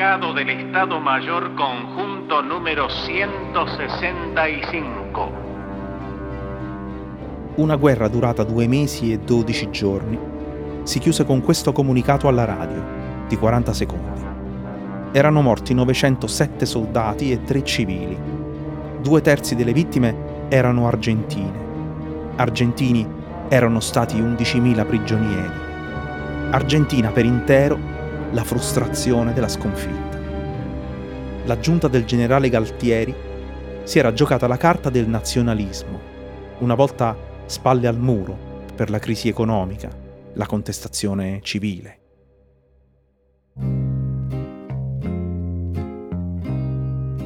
Comunicado del Estado Mayor Conjunto número 165. Una guerra durata due mesi e 12 giorni si chiuse con questo comunicato alla radio di 40 secondi. Erano morti 907 soldati e 3 civili. Due terzi delle vittime erano argentine. Argentini erano stati 11.000 prigionieri. Argentina per intero la frustrazione della sconfitta. La giunta del generale Galtieri si era giocata la carta del nazionalismo, una volta spalle al muro per la crisi economica, la contestazione civile.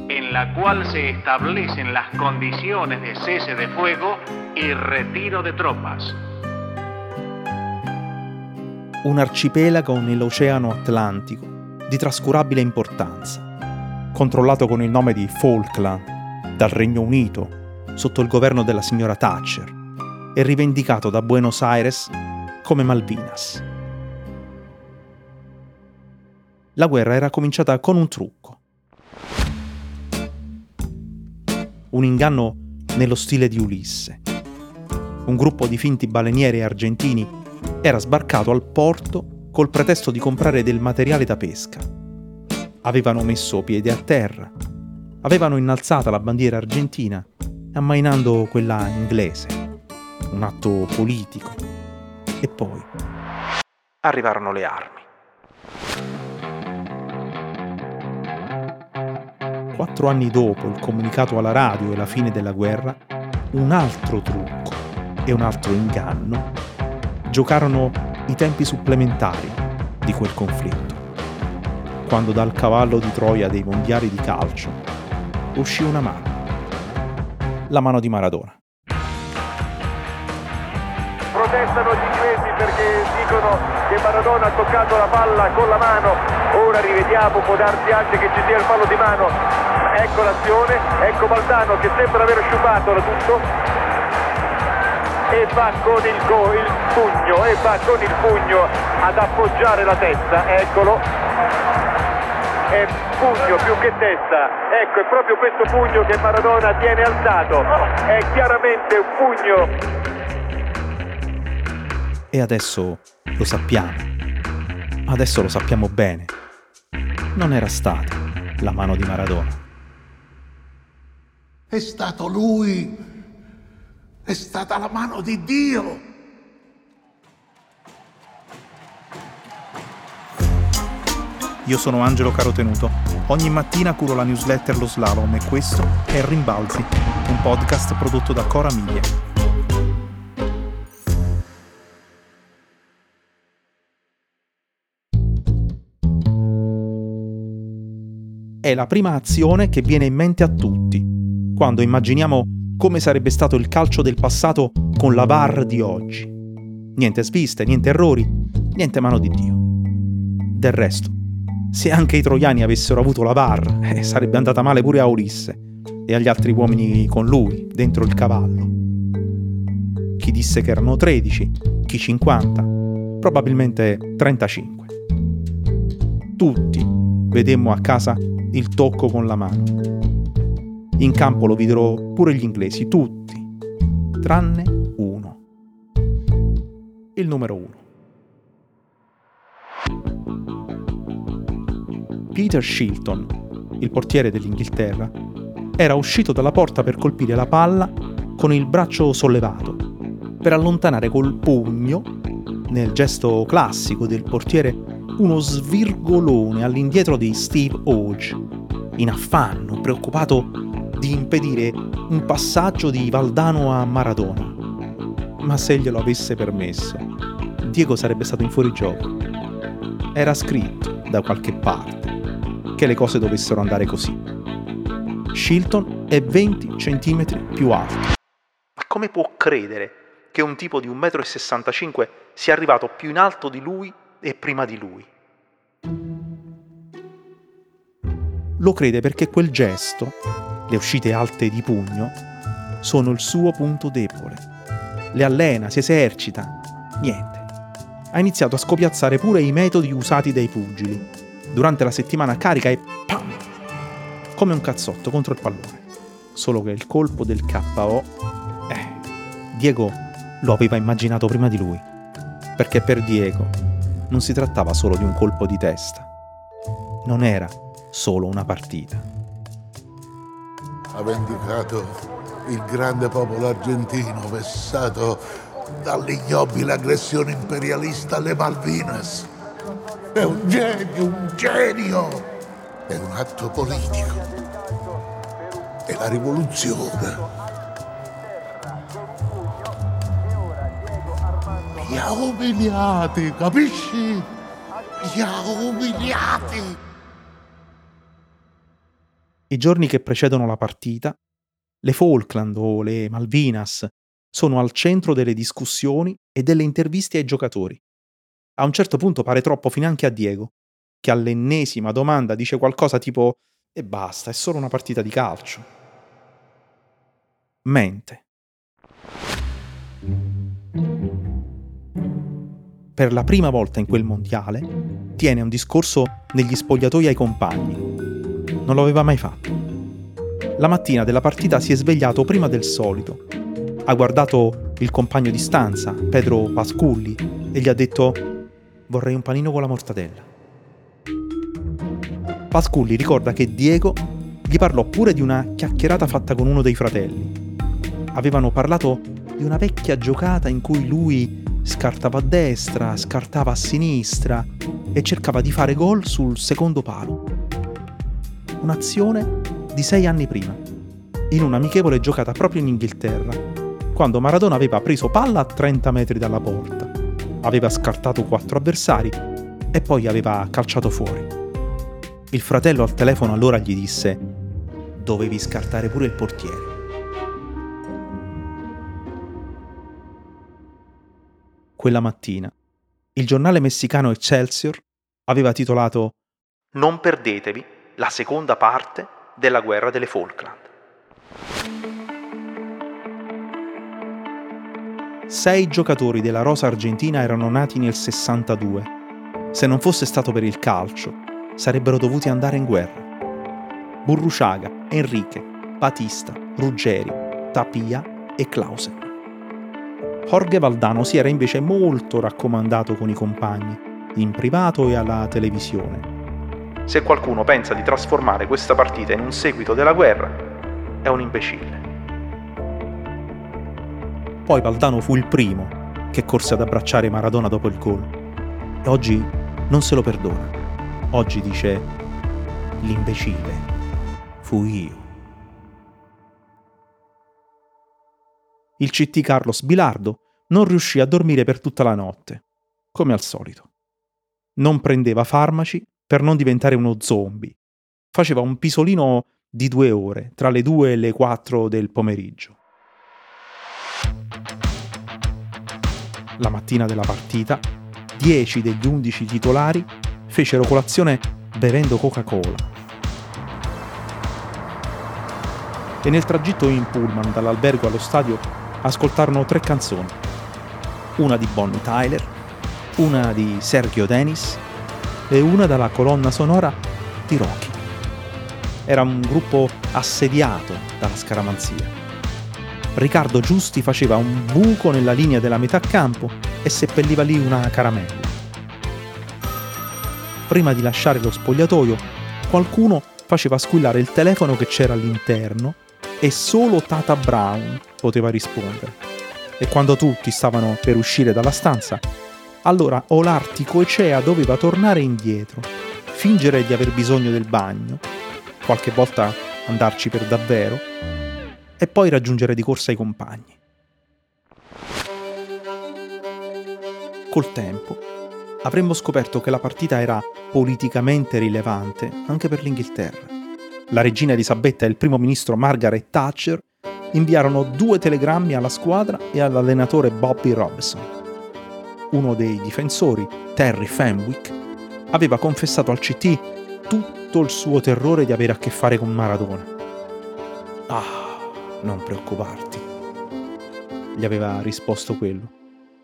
en la cual se establecen las condiciones de cese de fuego y retiro de tropas. Un arcipelago nell'Oceano Atlantico di trascurabile importanza, controllato con il nome di Falkland dal Regno Unito sotto il governo della signora Thatcher e rivendicato da Buenos Aires come Malvinas. La guerra era cominciata con un trucco. Un inganno nello stile di Ulisse. Un gruppo di finti balenieri argentini era sbarcato al porto col pretesto di comprare del materiale da pesca. Avevano messo piede a terra, avevano innalzata la bandiera argentina, ammainando quella inglese, un atto politico. E poi arrivarono le armi. Quattro anni dopo il comunicato alla radio e la fine della guerra, un altro trucco e un altro inganno giocarono i tempi supplementari di quel conflitto, quando dal cavallo di Troia dei mondiali di calcio uscì una mano, la mano di Maradona. Protestano gli inglesi perché dicono che Maradona ha toccato la palla con la mano, ora rivediamo, può darsi anche che ci sia il fallo di mano, ecco l'azione, ecco Baltano che sembra aver sciupato da tutto, e va con il, go, il pugno e va con il pugno ad appoggiare la testa, eccolo. È pugno più che testa, ecco è proprio questo pugno che Maradona tiene alzato, è chiaramente un pugno. E adesso lo sappiamo, adesso lo sappiamo bene, non era stata la mano di Maradona. È stato lui è stata la mano di Dio. Io sono Angelo Carotenuto. Ogni mattina curo la newsletter Lo Slalom e questo è Rimbalzi, un podcast prodotto da Cora Miglia. È la prima azione che viene in mente a tutti, quando immaginiamo come sarebbe stato il calcio del passato con la VAR di oggi. Niente sviste, niente errori, niente mano di Dio. Del resto, se anche i troiani avessero avuto la VAR, eh, sarebbe andata male pure a Ulisse e agli altri uomini con lui, dentro il cavallo. Chi disse che erano 13, chi 50, probabilmente 35. Tutti vedemmo a casa il tocco con la mano in campo lo videro pure gli inglesi, tutti, tranne uno. Il numero uno. Peter Shilton, il portiere dell'Inghilterra, era uscito dalla porta per colpire la palla con il braccio sollevato, per allontanare col pugno, nel gesto classico del portiere, uno svirgolone all'indietro di Steve Hodge, in affanno, preoccupato di impedire un passaggio di Valdano a Maradona. Ma se glielo avesse permesso, Diego sarebbe stato in fuorigioco. Era scritto da qualche parte che le cose dovessero andare così. Shilton è 20 cm più alto. Ma come può credere che un tipo di 1,65 m sia arrivato più in alto di lui e prima di lui? Lo crede perché quel gesto le uscite alte di pugno, sono il suo punto debole. Le allena, si esercita. Niente. Ha iniziato a scopiazzare pure i metodi usati dai pugili. durante la settimana carica e pam! Come un cazzotto contro il pallone. Solo che il colpo del KO, eh, Diego lo aveva immaginato prima di lui. Perché per Diego non si trattava solo di un colpo di testa. Non era solo una partita. Ha vendicato il grande popolo argentino vessato dall'ignobile aggressione imperialista alle Malvinas. È un genio, un genio! È un atto politico. È la rivoluzione. Li ha umiliati, capisci? Li ha umiliati! I giorni che precedono la partita, le Falkland o le Malvinas sono al centro delle discussioni e delle interviste ai giocatori. A un certo punto pare troppo finanche a Diego, che all'ennesima domanda dice qualcosa tipo e basta, è solo una partita di calcio. Mente. Per la prima volta in quel mondiale tiene un discorso negli spogliatoi ai compagni. Non lo aveva mai fatto. La mattina della partita si è svegliato prima del solito. Ha guardato il compagno di stanza, Pedro Pasculli, e gli ha detto vorrei un panino con la mortadella. Pasculli ricorda che Diego gli parlò pure di una chiacchierata fatta con uno dei fratelli. Avevano parlato di una vecchia giocata in cui lui scartava a destra, scartava a sinistra e cercava di fare gol sul secondo palo. Un'azione di sei anni prima, in un'amichevole giocata proprio in Inghilterra, quando Maradona aveva preso palla a 30 metri dalla porta, aveva scartato quattro avversari e poi aveva calciato fuori. Il fratello al telefono allora gli disse dovevi scartare pure il portiere. Quella mattina, il giornale messicano Excelsior aveva titolato Non perdetevi la seconda parte della guerra delle Falkland. Sei giocatori della Rosa Argentina erano nati nel 62. Se non fosse stato per il calcio, sarebbero dovuti andare in guerra. Burruchaga, Enrique, Batista, Ruggeri, Tapia e Clausen. Jorge Valdano si era invece molto raccomandato con i compagni, in privato e alla televisione. Se qualcuno pensa di trasformare questa partita in un seguito della guerra, è un imbecille. Poi Valdano fu il primo che corse ad abbracciare Maradona dopo il gol e oggi non se lo perdona. Oggi dice l'imbecille fui io. Il CT Carlos Bilardo non riuscì a dormire per tutta la notte, come al solito. Non prendeva farmaci per non diventare uno zombie. Faceva un pisolino di due ore, tra le due e le quattro del pomeriggio. La mattina della partita, dieci degli undici titolari fecero colazione bevendo Coca-Cola. E nel tragitto in pullman dall'albergo allo stadio ascoltarono tre canzoni. Una di Bonnie Tyler, una di Sergio Dennis e una dalla colonna sonora di Rocky. Era un gruppo assediato dalla scaramanzia. Riccardo Giusti faceva un buco nella linea della metà campo e seppelliva lì una caramella prima di lasciare lo spogliatoio, qualcuno faceva squillare il telefono che c'era all'interno e solo Tata Brown poteva rispondere. E quando tutti stavano per uscire dalla stanza, allora Olartico Ecea doveva tornare indietro, fingere di aver bisogno del bagno, qualche volta andarci per davvero, e poi raggiungere di corsa i compagni. Col tempo avremmo scoperto che la partita era politicamente rilevante anche per l'Inghilterra. La regina Elisabetta e il primo ministro Margaret Thatcher inviarono due telegrammi alla squadra e all'allenatore Bobby Robson. Uno dei difensori, Terry Fenwick, aveva confessato al CT tutto il suo terrore di avere a che fare con Maradona. Ah, non preoccuparti, gli aveva risposto quello.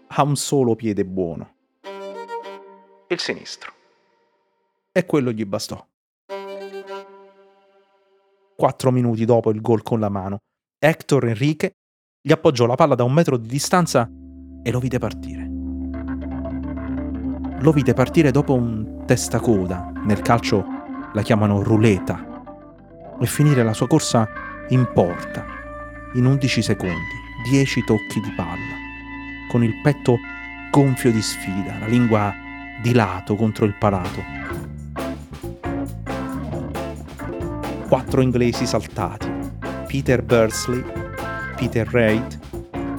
Ha un solo piede buono il sinistro. E quello gli bastò. Quattro minuti dopo il gol con la mano, Hector Enrique gli appoggiò la palla da un metro di distanza e lo vide partire. Lo vide partire dopo un testacoda, nel calcio la chiamano ruleta, e finire la sua corsa in porta, in 11 secondi, 10 tocchi di palla, con il petto gonfio di sfida, la lingua di lato contro il palato. Quattro inglesi saltati, Peter Bursley, Peter Reid,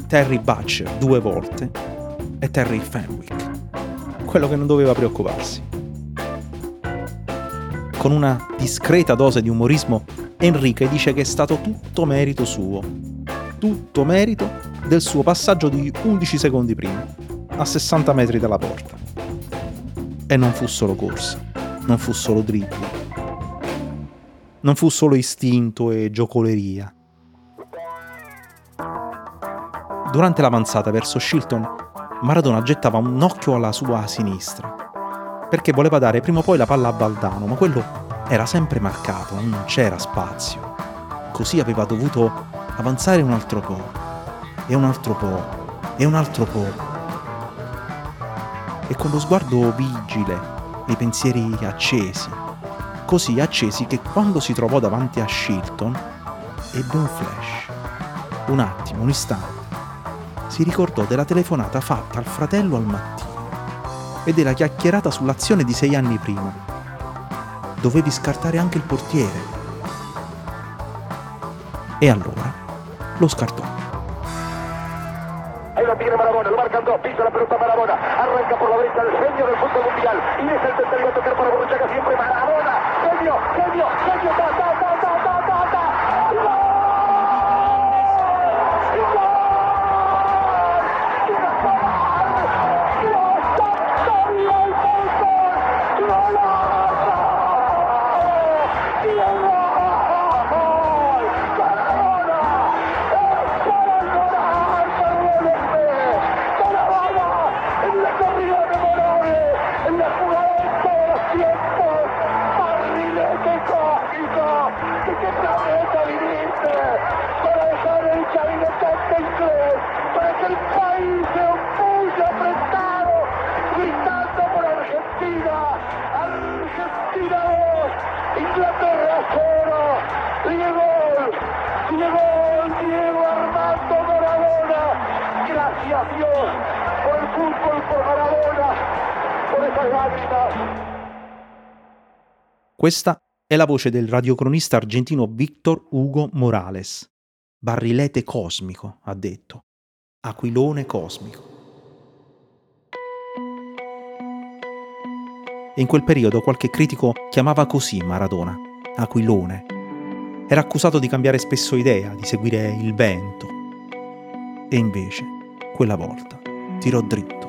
Terry Butcher due volte e Terry Fenwick, quello che non doveva preoccuparsi. Con una discreta dose di umorismo, Enrique dice che è stato tutto merito suo, tutto merito del suo passaggio di 11 secondi prima, a 60 metri dalla porta. E non fu solo corsa, non fu solo dribbling, non fu solo istinto e giocoleria Durante l'avanzata verso Shilton, Maradona gettava un occhio alla sua sinistra, perché voleva dare prima o poi la palla a Baldano, ma quello era sempre marcato, non c'era spazio. Così aveva dovuto avanzare un altro po', e un altro po', e un altro po'. E con lo sguardo vigile e i pensieri accesi, così accesi che quando si trovò davanti a Shilton ebbe un flash, un attimo, un istante si ricordò della telefonata fatta al fratello al mattino e della chiacchierata sull'azione di sei anni prima. Dovevi scartare anche il portiere. E allora lo scartò. Ahí lo tiene Marabona, lo marcan dos, pisa la pelota Marabona, arranca por la derecha el genio del fútbol mundial y es el tercero Questa è la voce del radiocronista argentino Victor Hugo Morales. Barrilete cosmico, ha detto. Aquilone cosmico. In quel periodo qualche critico chiamava così Maradona, Aquilone. Era accusato di cambiare spesso idea, di seguire il vento. E invece, quella volta, tirò dritto.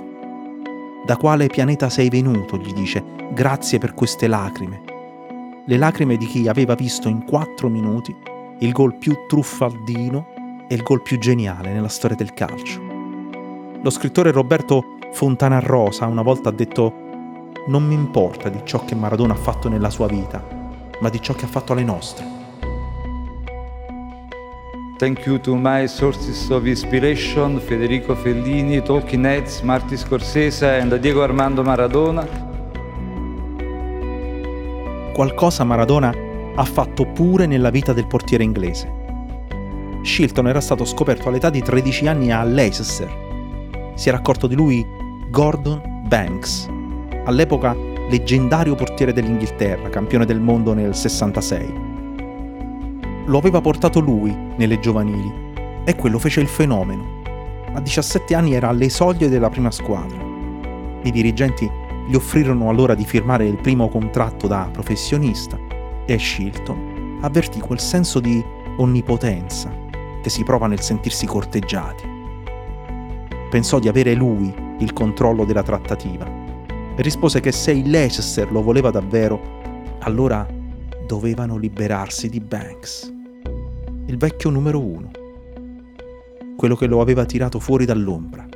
Da quale pianeta sei venuto? gli dice. Grazie per queste lacrime le lacrime di chi aveva visto in quattro minuti il gol più truffaldino e il gol più geniale nella storia del calcio. Lo scrittore Roberto Fontana Rosa una volta ha detto non mi importa di ciò che Maradona ha fatto nella sua vita, ma di ciò che ha fatto alle nostre. Thank you to my sources of inspiration, Federico Fellini, Talking Heads, Marty Scorsese and Diego Armando Maradona qualcosa Maradona ha fatto pure nella vita del portiere inglese. Shilton era stato scoperto all'età di 13 anni a Leicester. Si era accorto di lui Gordon Banks, all'epoca leggendario portiere dell'Inghilterra, campione del mondo nel 66. Lo aveva portato lui nelle giovanili e quello fece il fenomeno. A 17 anni era alle soglie della prima squadra. I dirigenti gli offrirono allora di firmare il primo contratto da professionista e Shilton avvertì quel senso di onnipotenza che si prova nel sentirsi corteggiati. Pensò di avere lui il controllo della trattativa e rispose che se il Leicester lo voleva davvero, allora dovevano liberarsi di Banks, il vecchio numero uno, quello che lo aveva tirato fuori dall'ombra.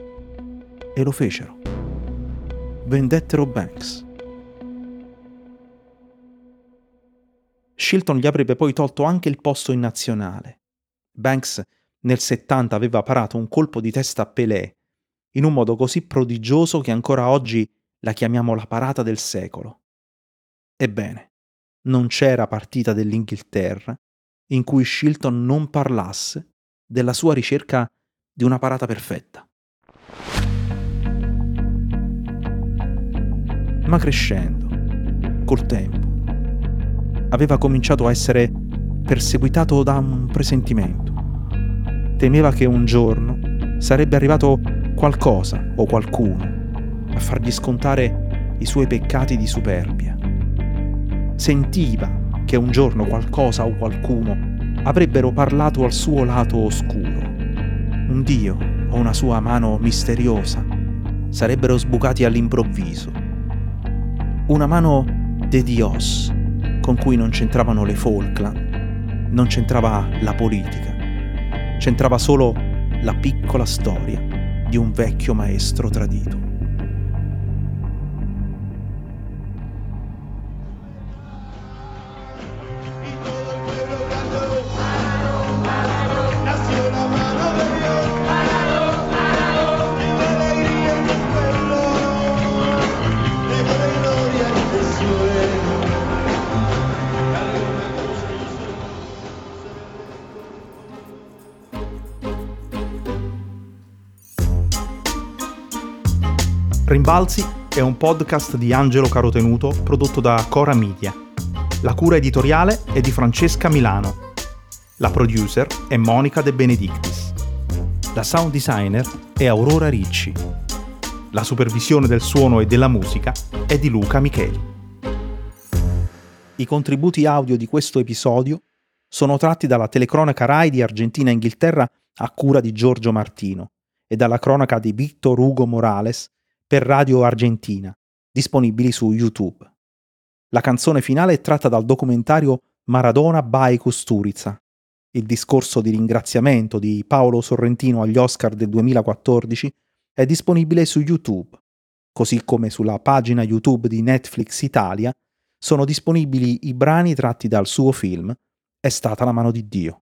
E lo fecero vendettero Banks. Shilton gli avrebbe poi tolto anche il posto in nazionale. Banks nel 70 aveva parato un colpo di testa a Pelé, in un modo così prodigioso che ancora oggi la chiamiamo la parata del secolo. Ebbene, non c'era partita dell'Inghilterra in cui Shilton non parlasse della sua ricerca di una parata perfetta. Ma crescendo, col tempo, aveva cominciato a essere perseguitato da un presentimento. Temeva che un giorno sarebbe arrivato qualcosa o qualcuno a fargli scontare i suoi peccati di superbia. Sentiva che un giorno qualcosa o qualcuno avrebbero parlato al suo lato oscuro. Un dio o una sua mano misteriosa sarebbero sbucati all'improvviso. Una mano de Dios con cui non c'entravano le Falkland, non c'entrava la politica, c'entrava solo la piccola storia di un vecchio maestro tradito. Rimbalzi è un podcast di Angelo Carotenuto prodotto da Cora Media. La cura editoriale è di Francesca Milano. La producer è Monica De Benedictis. La sound designer è Aurora Ricci. La supervisione del suono e della musica è di Luca Micheli. I contributi audio di questo episodio sono tratti dalla telecronaca RAI di Argentina e Inghilterra a cura di Giorgio Martino e dalla cronaca di Victor Hugo Morales per Radio Argentina, disponibili su YouTube. La canzone finale è tratta dal documentario Maradona by Kusturica. Il discorso di ringraziamento di Paolo Sorrentino agli Oscar del 2014 è disponibile su YouTube, così come sulla pagina YouTube di Netflix Italia sono disponibili i brani tratti dal suo film È stata la mano di Dio.